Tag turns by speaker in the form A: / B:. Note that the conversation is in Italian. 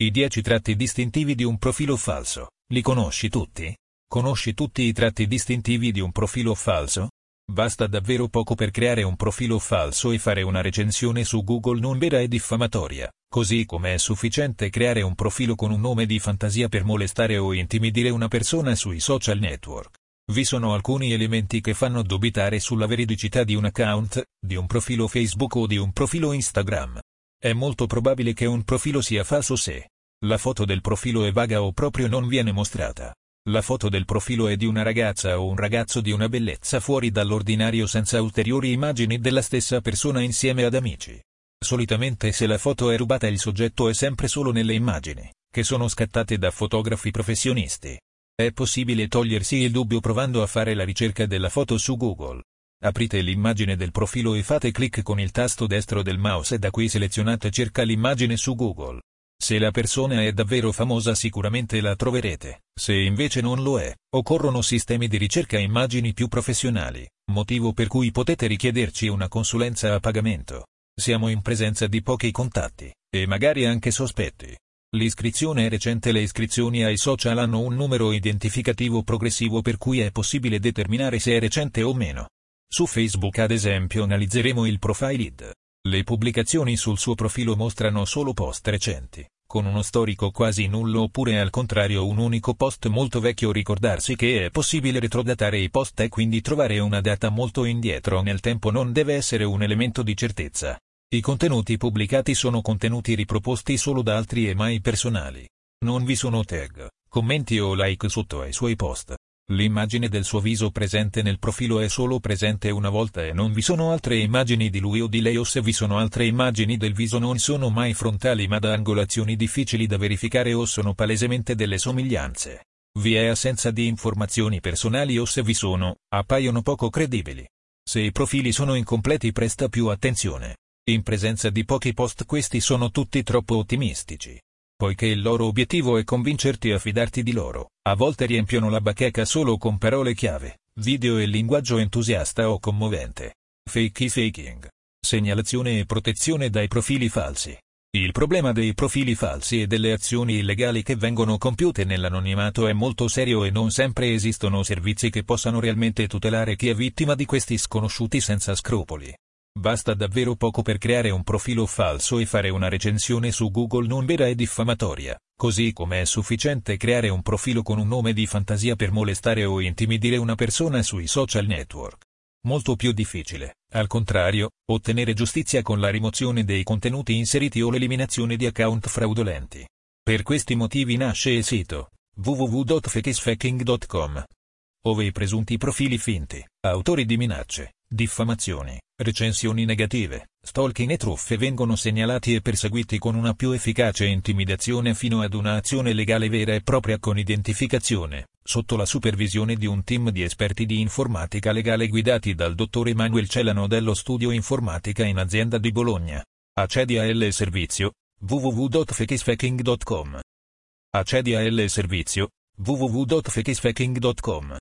A: I 10 tratti distintivi di un profilo falso. Li conosci tutti? Conosci tutti i tratti distintivi di un profilo falso? Basta davvero poco per creare un profilo falso e fare una recensione su Google non vera e diffamatoria, così come è sufficiente creare un profilo con un nome di fantasia per molestare o intimidire una persona sui social network. Vi sono alcuni elementi che fanno dubitare sulla veridicità di un account, di un profilo Facebook o di un profilo Instagram. È molto probabile che un profilo sia falso se la foto del profilo è vaga o proprio non viene mostrata. La foto del profilo è di una ragazza o un ragazzo di una bellezza fuori dall'ordinario senza ulteriori immagini della stessa persona insieme ad amici. Solitamente se la foto è rubata il soggetto è sempre solo nelle immagini, che sono scattate da fotografi professionisti. È possibile togliersi il dubbio provando a fare la ricerca della foto su Google. Aprite l'immagine del profilo e fate clic con il tasto destro del mouse e da qui selezionate cerca l'immagine su Google. Se la persona è davvero famosa sicuramente la troverete, se invece non lo è, occorrono sistemi di ricerca immagini più professionali, motivo per cui potete richiederci una consulenza a pagamento. Siamo in presenza di pochi contatti, e magari anche sospetti. L'iscrizione è recente le iscrizioni ai social hanno un numero identificativo progressivo per cui è possibile determinare se è recente o meno. Su Facebook ad esempio analizzeremo il profile id. Le pubblicazioni sul suo profilo mostrano solo post recenti, con uno storico quasi nullo oppure al contrario un unico post molto vecchio ricordarsi che è possibile retrodatare i post e quindi trovare una data molto indietro nel tempo non deve essere un elemento di certezza. I contenuti pubblicati sono contenuti riproposti solo da altri e mai personali. Non vi sono tag, commenti o like sotto ai suoi post. L'immagine del suo viso presente nel profilo è solo presente una volta e non vi sono altre immagini di lui o di lei o se vi sono altre immagini del viso non sono mai frontali ma da angolazioni difficili da verificare o sono palesemente delle somiglianze. Vi è assenza di informazioni personali o se vi sono, appaiono poco credibili. Se i profili sono incompleti presta più attenzione. In presenza di pochi post questi sono tutti troppo ottimistici. Poiché il loro obiettivo è convincerti a fidarti di loro, a volte riempiono la bacheca solo con parole chiave, video e linguaggio entusiasta o commovente. Fakey faking. Segnalazione e protezione dai profili falsi. Il problema dei profili falsi e delle azioni illegali che vengono compiute nell'anonimato è molto serio e non sempre esistono servizi che possano realmente tutelare chi è vittima di questi sconosciuti senza scrupoli. Basta davvero poco per creare un profilo falso e fare una recensione su Google non vera e diffamatoria, così come è sufficiente creare un profilo con un nome di fantasia per molestare o intimidire una persona sui social network. Molto più difficile, al contrario, ottenere giustizia con la rimozione dei contenuti inseriti o l'eliminazione di account fraudolenti. Per questi motivi nasce il sito www.fakesfacking.com, ove i presunti profili finti, autori di minacce, diffamazioni, recensioni negative, stalking e truffe vengono segnalati e perseguiti con una più efficace intimidazione fino ad un'azione legale vera e propria con identificazione, sotto la supervisione di un team di esperti di informatica legale guidati dal dottor Emanuel Celano dello studio informatica in azienda di Bologna. Accedi a L Servizio, www.fakesfacking.com. Accedi a L Servizio, www.fakesfacking.com.